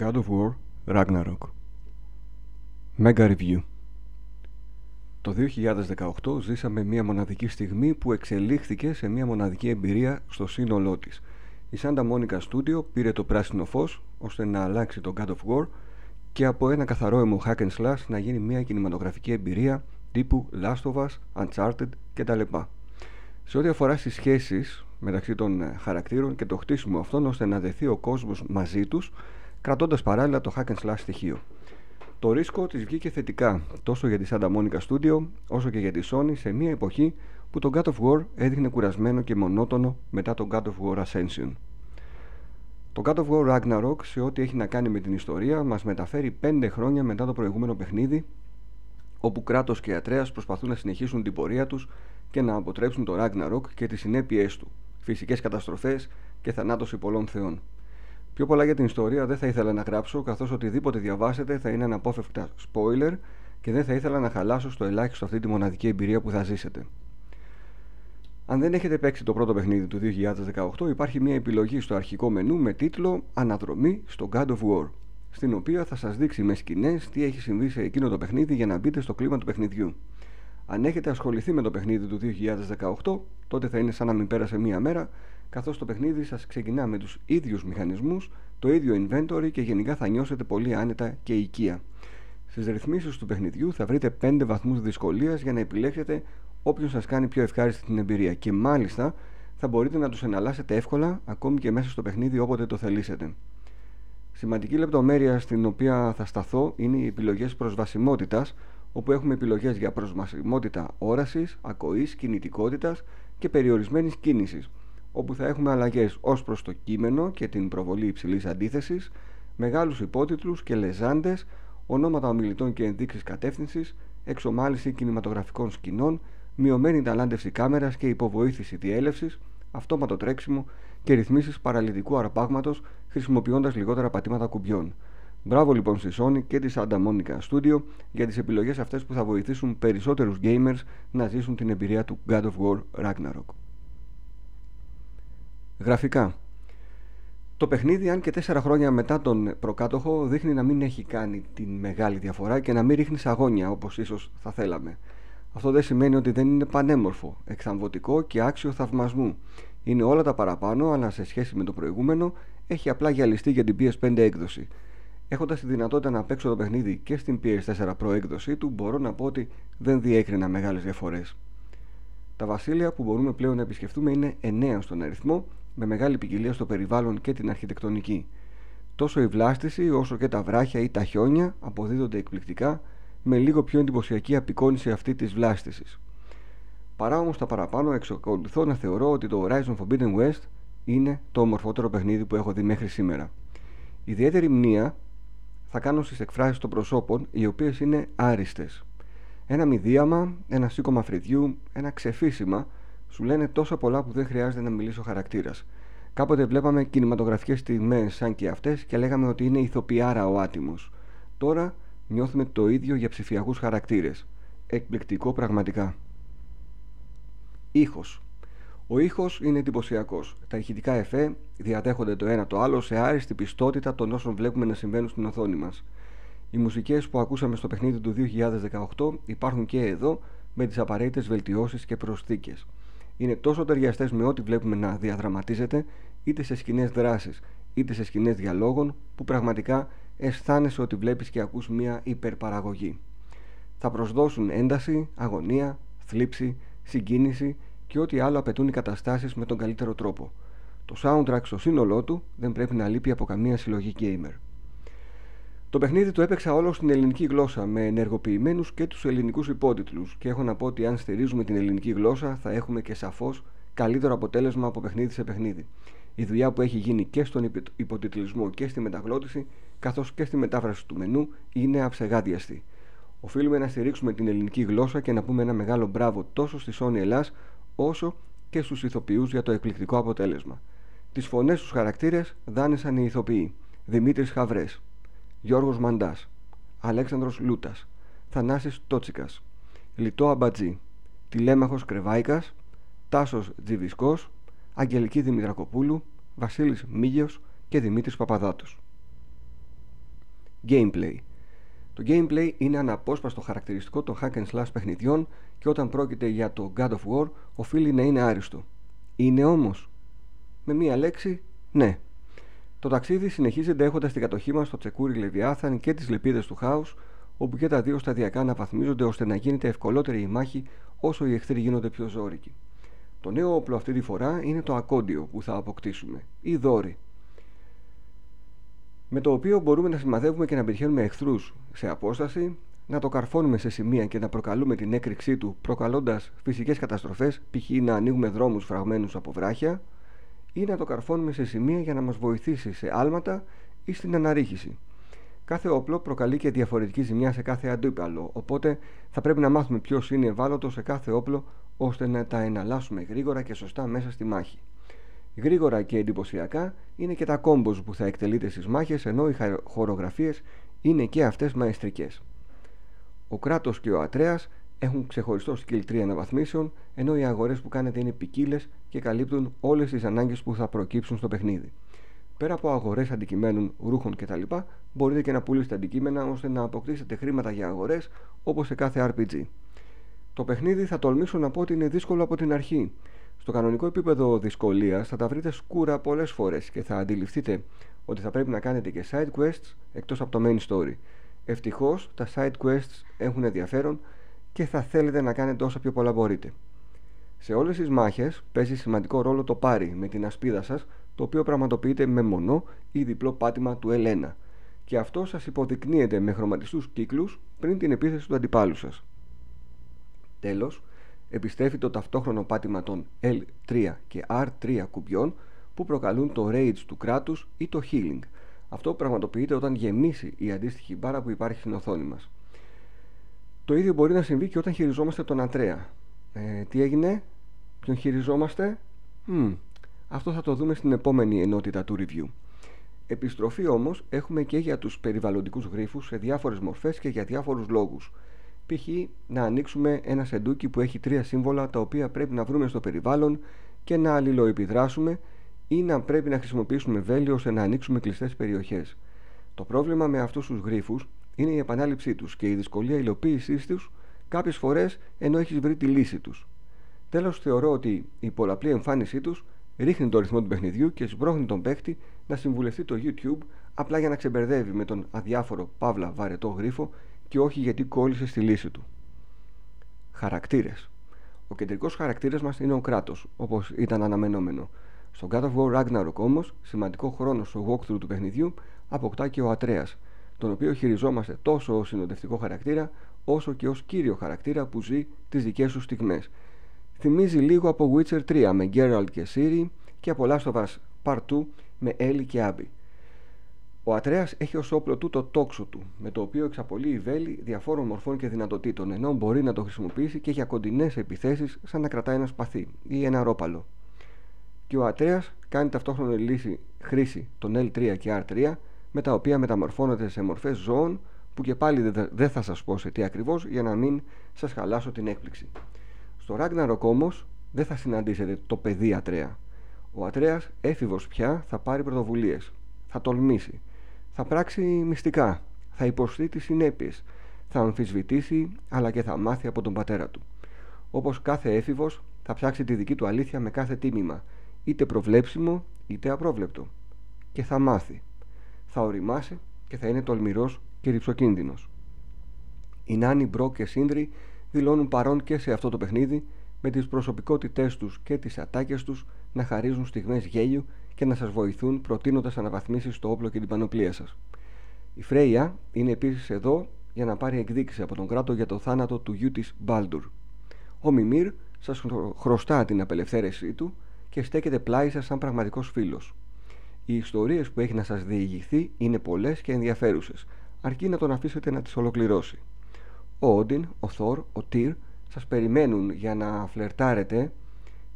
God of War Ragnarok Mega Review Το 2018 ζήσαμε μια μοναδική στιγμή που εξελίχθηκε σε μια μοναδική εμπειρία στο σύνολό της. Η Santa Monica Studio πήρε το πράσινο φως ώστε να αλλάξει το God of War και από ένα καθαρό αιμο hack and slash να γίνει μια κινηματογραφική εμπειρία τύπου Last of Us, Uncharted κτλ. Σε ό,τι αφορά στις σχέσεις μεταξύ των ε, χαρακτήρων και το χτίσιμο αυτών ώστε να δεθεί ο κόσμος μαζί τους κρατώντας παράλληλα το hack and slash στοιχείο. Το ρίσκο της βγήκε θετικά τόσο για τη Santa Monica Studio όσο και για τη Sony σε μια εποχή που το God of War έδειχνε κουρασμένο και μονότονο μετά το God of War Ascension. Το God of War Ragnarok σε ό,τι έχει να κάνει με την ιστορία μας μεταφέρει 5 χρόνια μετά το προηγούμενο παιχνίδι όπου κράτος και Ατρέας προσπαθούν να συνεχίσουν την πορεία τους και να αποτρέψουν το Ragnarok και τις συνέπειές του, φυσικές καταστροφές και θανάτωση πολλών θεών. Πιο πολλά για την ιστορία δεν θα ήθελα να γράψω, καθώς οτιδήποτε διαβάσετε θα είναι αναπόφευκτα spoiler και δεν θα ήθελα να χαλάσω στο ελάχιστο αυτή τη μοναδική εμπειρία που θα ζήσετε. Αν δεν έχετε παίξει το πρώτο παιχνίδι του 2018, υπάρχει μια επιλογή στο αρχικό μενού με τίτλο Αναδρομή στο God of War, στην οποία θα σας δείξει με σκηνές τι έχει συμβεί σε εκείνο το παιχνίδι για να μπείτε στο κλίμα του παιχνιδιού. Αν έχετε ασχοληθεί με το παιχνίδι του 2018, τότε θα είναι σαν να μην πέρασε μία μέρα, καθώς το παιχνίδι σας ξεκινά με τους ίδιους μηχανισμούς, το ίδιο inventory και γενικά θα νιώσετε πολύ άνετα και οικία. Στις ρυθμίσεις του παιχνιδιού θα βρείτε 5 βαθμούς δυσκολίας για να επιλέξετε όποιον σας κάνει πιο ευχάριστη την εμπειρία και μάλιστα θα μπορείτε να τους εναλλάσσετε εύκολα ακόμη και μέσα στο παιχνίδι όποτε το θελήσετε. Σημαντική λεπτομέρεια στην οποία θα σταθώ είναι οι επιλογές προσβασιμότητας όπου έχουμε επιλογές για προσβασιμότητα όρασης, ακοής, κινητικότητας και περιορισμένης κίνησης, όπου θα έχουμε αλλαγές ως προς το κείμενο και την προβολή υψηλής αντίθεσης, μεγάλους υπότιτλους και λεζάντες, ονόματα ομιλητών και ενδείξεις κατεύθυνσης, εξομάλυση κινηματογραφικών σκηνών, μειωμένη ταλάντευση κάμερας και υποβοήθηση διέλευσης, αυτόματο τρέξιμο και ρυθμίσεις παραλυτικού αρπάγματος χρησιμοποιώντας λιγότερα πατήματα κουμπιών. Μπράβο λοιπόν στη Sony και τη Santa Monica Studio για τις επιλογές αυτές που θα βοηθήσουν περισσότερους gamers να ζήσουν την εμπειρία του God of War Ragnarok. Γραφικά Το παιχνίδι αν και 4 χρόνια μετά τον προκάτοχο δείχνει να μην έχει κάνει την μεγάλη διαφορά και να μην ρίχνει αγώνια όπως ίσως θα θέλαμε. Αυτό δεν σημαίνει ότι δεν είναι πανέμορφο, εκθαμβωτικό και άξιο θαυμασμού. Είναι όλα τα παραπάνω αλλά σε σχέση με το προηγούμενο έχει απλά γυαλιστεί για την PS5 έκδοση Έχοντας τη δυνατότητα να παίξω το παιχνίδι και στην PS4 Pro έκδοσή του, μπορώ να πω ότι δεν διέκρινα μεγάλες διαφορές. Τα βασίλεια που μπορούμε πλέον να επισκεφτούμε είναι 9 στον αριθμό, με μεγάλη ποικιλία στο περιβάλλον και την αρχιτεκτονική. Τόσο η βλάστηση όσο και τα βράχια ή τα χιόνια αποδίδονται εκπληκτικά, με λίγο πιο εντυπωσιακή απεικόνηση αυτή της βλάστησης. Παρά όμως τα παραπάνω, εξακολουθώ να θεωρώ ότι το Horizon Forbidden West είναι το ομορφότερο παιχνίδι που έχω δει μέχρι σήμερα. Ιδιαίτερη μνήα θα κάνω στις εκφράσεις των προσώπων οι οποίες είναι άριστες. Ένα μηδίαμα, ένα σήκωμα φρυδιού, ένα ξεφύσιμα σου λένε τόσα πολλά που δεν χρειάζεται να μιλήσει ο χαρακτήρας. Κάποτε βλέπαμε κινηματογραφικές στιγμές σαν και αυτές και λέγαμε ότι είναι ηθοποιάρα ο άτιμος. Τώρα νιώθουμε το ίδιο για ψηφιακούς χαρακτήρες. Εκπληκτικό πραγματικά. Ήχος ο ήχος είναι εντυπωσιακός. Τα ηχητικά εφέ διατέχονται το ένα το άλλο σε άριστη πιστότητα των όσων βλέπουμε να συμβαίνουν στην οθόνη μας. Οι μουσικές που ακούσαμε στο παιχνίδι του 2018 υπάρχουν και εδώ με τις απαραίτητες βελτιώσεις και προσθήκες. Είναι τόσο ταιριαστές με ό,τι βλέπουμε να διαδραματίζεται είτε σε σκηνές δράσης είτε σε σκηνές διαλόγων που πραγματικά αισθάνεσαι ότι βλέπεις και ακούς μια υπερπαραγωγή. Θα προσδώσουν ένταση, αγωνία, θλίψη, συγκίνηση και ό,τι άλλο απαιτούν οι καταστάσεις με τον καλύτερο τρόπο. Το soundtrack στο σύνολό του δεν πρέπει να λείπει από καμία συλλογή gamer. Το παιχνίδι το έπαιξα όλο στην ελληνική γλώσσα με ενεργοποιημένους και τους ελληνικούς υπότιτλους και έχω να πω ότι αν στηρίζουμε την ελληνική γλώσσα θα έχουμε και σαφώς καλύτερο αποτέλεσμα από παιχνίδι σε παιχνίδι. Η δουλειά που έχει γίνει και στον υποτιτλισμό και στη μεταγλώτηση καθώς και στη μετάφραση του μενού είναι αψεγάδιαστη. Οφείλουμε να στηρίξουμε την ελληνική γλώσσα και να πούμε ένα μεγάλο μπράβο τόσο στη Sony Ελλάς όσο και στους ηθοποιούς για το εκπληκτικό αποτέλεσμα. Τις φωνές στους χαρακτήρες δάνεισαν οι ηθοποιοί Δημήτρης Χαβρές, Γιώργος Μαντάς, Αλέξανδρος Λούτας, Θανάσης Τότσικας, Λιτό Αμπατζή, Τηλέμαχος Κρεβάικας, Τάσος Τζιβισκός, Αγγελική Δημητρακοπούλου, Βασίλης Μίγιος και Δημήτρης Παπαδάτος. Gameplay. Το gameplay είναι αναπόσπαστο χαρακτηριστικό των hack and slash παιχνιδιών και όταν πρόκειται για το God of War οφείλει να είναι άριστο. Είναι όμως, με μία λέξη, ναι. Το ταξίδι συνεχίζεται έχοντας την κατοχή μας στο τσεκούρι Λεβιάθαν και τις λεπίδε του χάους, όπου και τα δύο σταδιακά αναβαθμίζονται ώστε να γίνεται ευκολότερη η μάχη όσο οι εχθροί γίνονται πιο ζώρικοι. Το νέο όπλο αυτή τη φορά είναι το ακόντιο που θα αποκτήσουμε, ή δόρυ, με το οποίο μπορούμε να σημαδεύουμε και να πετυχαίνουμε εχθρούς σε απόσταση, να το καρφώνουμε σε σημεία και να προκαλούμε την έκρηξή του προκαλώντας φυσικές καταστροφές, π.χ. να ανοίγουμε δρόμους φραγμένους από βράχια, ή να το καρφώνουμε σε σημεία για να μας βοηθήσει σε άλματα ή στην αναρρίχηση. Κάθε όπλο προκαλεί και διαφορετική ζημιά σε κάθε αντίπαλο, οπότε θα πρέπει να μάθουμε ποιος είναι ευάλωτος σε κάθε όπλο ώστε να τα εναλλάσσουμε γρήγορα και σωστά μέσα στη μάχη. Γρήγορα και εντυπωσιακά είναι και τα κόμπος που θα εκτελείτε στις μάχες ενώ οι χορογραφίες είναι και αυτές μαεστρικές. Ο Κράτος και ο Ατρέας έχουν ξεχωριστό skill 3 αναβαθμίσεων ενώ οι αγορές που κάνετε είναι ποικίλες και καλύπτουν όλες τις ανάγκες που θα προκύψουν στο παιχνίδι. Πέρα από αγορές αντικειμένων, ρούχων κτλ., μπορείτε και να πουλήσετε αντικείμενα ώστε να αποκτήσετε χρήματα για αγορές όπως σε κάθε RPG. Το παιχνίδι θα τολμήσω να πω ότι είναι δύσκολο από την αρχή. Στο κανονικό επίπεδο δυσκολίας θα τα βρείτε σκούρα πολλές φορές και θα αντιληφθείτε ότι θα πρέπει να κάνετε και side quests εκτός από το main story. Ευτυχώς τα side quests έχουν ενδιαφέρον και θα θέλετε να κάνετε όσα πιο πολλά μπορείτε. Σε όλες τις μάχες παίζει σημαντικό ρόλο το πάρι με την ασπίδα σας, το οποίο πραγματοποιείται με μονό ή διπλό πάτημα του L1 και αυτό σας υποδεικνύεται με χρωματιστούς κύκλους πριν την επίθεση του αντιπάλου σας. Τέλος, επιστρέφει το ταυτόχρονο πάτημα των L3 και R3 κουμπιών που προκαλούν το rage του κράτους ή το healing. Αυτό πραγματοποιείται όταν γεμίσει η αντίστοιχη μπάρα που υπάρχει στην οθόνη μας. Το ίδιο μπορεί να συμβεί και όταν χειριζόμαστε τον Ατρέα. Ε, τι έγινε, ποιον χειριζόμαστε, αυτό θα το δούμε στην επόμενη ενότητα του review. Επιστροφή όμως έχουμε και για τους περιβαλλοντικούς γρίφους σε διάφορες μορφές και για διάφορους λόγους. Π.χ. να ανοίξουμε ένα σεντούκι που έχει τρία σύμβολα τα οποία πρέπει να βρούμε στο περιβάλλον και να αλληλοεπιδράσουμε ή να πρέπει να χρησιμοποιήσουμε βέλη ώστε να ανοίξουμε κλειστές περιοχές. Το πρόβλημα με αυτούς τους γρήφου είναι η επανάληψή τους και η δυσκολία υλοποίησής τους κάποιες φορές ενώ έχεις βρει τη λύση τους. Τέλος, θεωρώ ότι η πολλαπλή εμφάνισή τους ρίχνει το ρυθμό του παιχνιδιού και σμπρώχνει τον παίχτη να συμβουλευτεί το YouTube απλά για να ξεμπερδεύει με τον αδιάφορο παύλα βαρετό γρίφο και όχι γιατί κόλλησε στη λύση του. Χαρακτήρες. Ο κεντρικός χαρακτήρας μας είναι ο κράτος, όπως ήταν αναμενόμενο. Στο God of War Ragnarok όμως, σημαντικό χρόνος στο walkthrough του παιχνιδιού αποκτά και ο Ατρέας, τον οποίο χειριζόμαστε τόσο ως συνοδευτικό χαρακτήρα, όσο και ως κύριο χαρακτήρα που ζει τις δικές σου στιγμές. Θυμίζει λίγο από Witcher 3 με Geralt και Ciri και από Last of Us Part 2 με Ellie και Abby. Ο Ατρέας έχει ως όπλο του το τόξο του, με το οποίο εξαπολύει η βέλη διαφόρων μορφών και δυνατοτήτων, ενώ μπορεί να το χρησιμοποιήσει και για κοντινές επιθέσεις σαν να κρατάει ένα σπαθί ή ένα ρόπαλο. Και ο Ατρέας κάνει ταυτόχρονη λύση χρήση των L3 και R3, με τα οποία μεταμορφώνεται σε μορφές ζώων, που και πάλι δεν θα σας πω σε τι ακριβώς, για να μην σας χαλάσω την έκπληξη. Στο Ragnarok όμως δεν θα συναντήσετε το παιδί Ατρέα. Ο Ατρέας έφηβος πια θα πάρει πρωτοβουλίες, θα τολμήσει, θα πράξει μυστικά, θα υποστεί τις συνέπειες, θα αμφισβητήσει αλλά και θα μάθει από τον πατέρα του. Όπως κάθε έφηβος θα ψάξει τη δική του αλήθεια με κάθε τίμημα, είτε προβλέψιμο είτε απρόβλεπτο. Και θα μάθει. Θα οριμάσει και θα είναι τολμηρός και ρηψοκίνδυνος. Οι Νάνι, Μπρο και Σύντρι δηλώνουν παρόν και σε αυτό το παιχνίδι με τις προσωπικότητές τους και τις ατάκες τους να χαρίζουν στιγμές γέλιου και να σας βοηθούν προτείνοντας αναβαθμίσεις στο όπλο και την πανοπλία σας. Η Φρέια είναι επίσης εδώ για να πάρει εκδίκηση από τον κράτο για το θάνατο του γιού της Μπάλντουρ. Ο Μιμήρ σας χρωστά την απελευθέρωσή του και στέκεται πλάι σας σαν πραγματικός φίλος. Οι ιστορίες που έχει να σας διηγηθεί είναι πολλές και ενδιαφέρουσες, αρκεί να τον αφήσετε να τις ολοκληρώσει. Ο Όντιν, ο Θόρ, ο Τύρ σας περιμένουν για να φλερτάρετε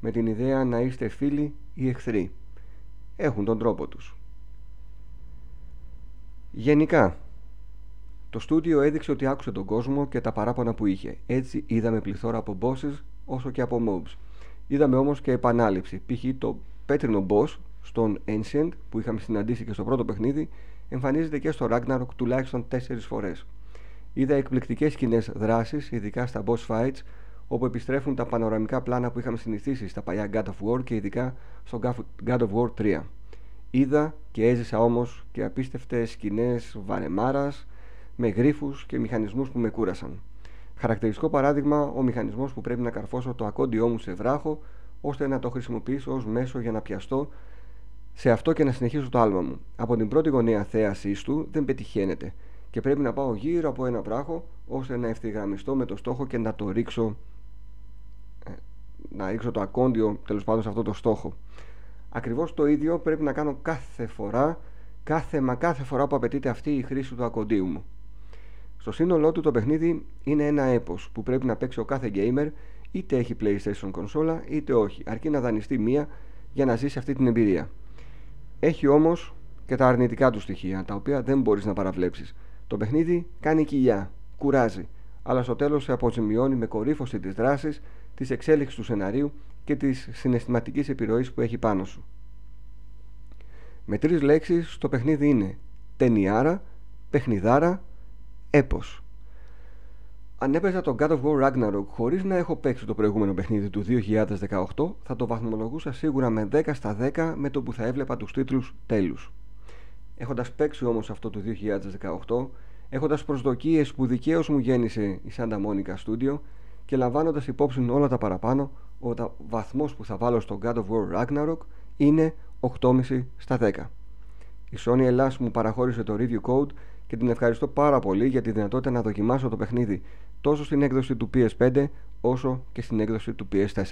με την ιδέα να είστε φίλοι ή εχθροί. Έχουν τον τρόπο τους. Γενικά, το στούντιο έδειξε ότι άκουσε τον κόσμο και τα παράπονα που είχε. Έτσι είδαμε πληθώρα από bosses όσο και από mobs. Είδαμε όμως και επανάληψη. Π.χ. το πέτρινο boss στον Ancient που είχαμε συναντήσει και στο πρώτο παιχνίδι εμφανίζεται και στο Ragnarok τουλάχιστον 4 φορές. Είδα εκπληκτικές σκηνές δράσης, ειδικά στα boss fights, όπου επιστρέφουν τα πανοραμικά πλάνα που είχαμε συνηθίσει στα παλιά God of War και ειδικά στο God of War 3. Είδα και έζησα όμως και απίστευτες σκηνές βαρεμάρας με γρίφους και μηχανισμούς που με κούρασαν. Χαρακτηριστικό παράδειγμα ο μηχανισμός που πρέπει να καρφώσω το ακόντιό μου σε βράχο ώστε να το χρησιμοποιήσω ως μέσο για να πιαστώ σε αυτό και να συνεχίσω το άλμα μου. Από την πρώτη γωνία θέασής του δεν πετυχαίνεται και πρέπει να πάω γύρω από ένα βράχο ώστε να ευθυγραμμιστώ με το στόχο και να το ρίξω ε, να ρίξω το ακόντιο τέλος πάντων σε αυτό το στόχο. Ακριβώς το ίδιο πρέπει να κάνω κάθε φορά κάθε μα κάθε φορά που απαιτείται αυτή η χρήση του ακοντίου μου. Στο σύνολό του το παιχνίδι είναι ένα έπος που πρέπει να παίξει ο κάθε gamer είτε έχει PlayStation κονσόλα είτε όχι, αρκεί να δανειστεί μία για να ζήσει αυτή την εμπειρία. Έχει όμως και τα αρνητικά του στοιχεία, τα οποία δεν μπορείς να παραβλέψεις. Το παιχνίδι κάνει κοιλιά, κουράζει, αλλά στο τέλος σε αποζημιώνει με κορύφωση της δράσης, της εξέλιξης του σεναρίου και της συναισθηματικής επιρροής που έχει πάνω σου. Με τρεις λέξεις το παιχνίδι είναι ταινιάρα, παιχνιδάρα, έπος. Αν έπαιζα το God of War Ragnarok χωρίς να έχω παίξει το προηγούμενο παιχνίδι του 2018 θα το βαθμολογούσα σίγουρα με 10 στα 10 με το που θα έβλεπα τους τίτλους τέλους. Έχοντας παίξει όμως αυτό το 2018 έχοντας προσδοκίες που δικαίως μου γέννησε η Santa Monica Studio και λαμβάνοντας υπόψη όλα τα παραπάνω ο βαθμός που θα βάλω στο God of War Ragnarok είναι 8,5 στα 10. Η Sony Ελλάς μου παραχώρησε το review code και την ευχαριστώ πάρα πολύ για τη δυνατότητα να δοκιμάσω το παιχνίδι τόσο στην έκδοση του PS5 όσο και στην έκδοση του PS4.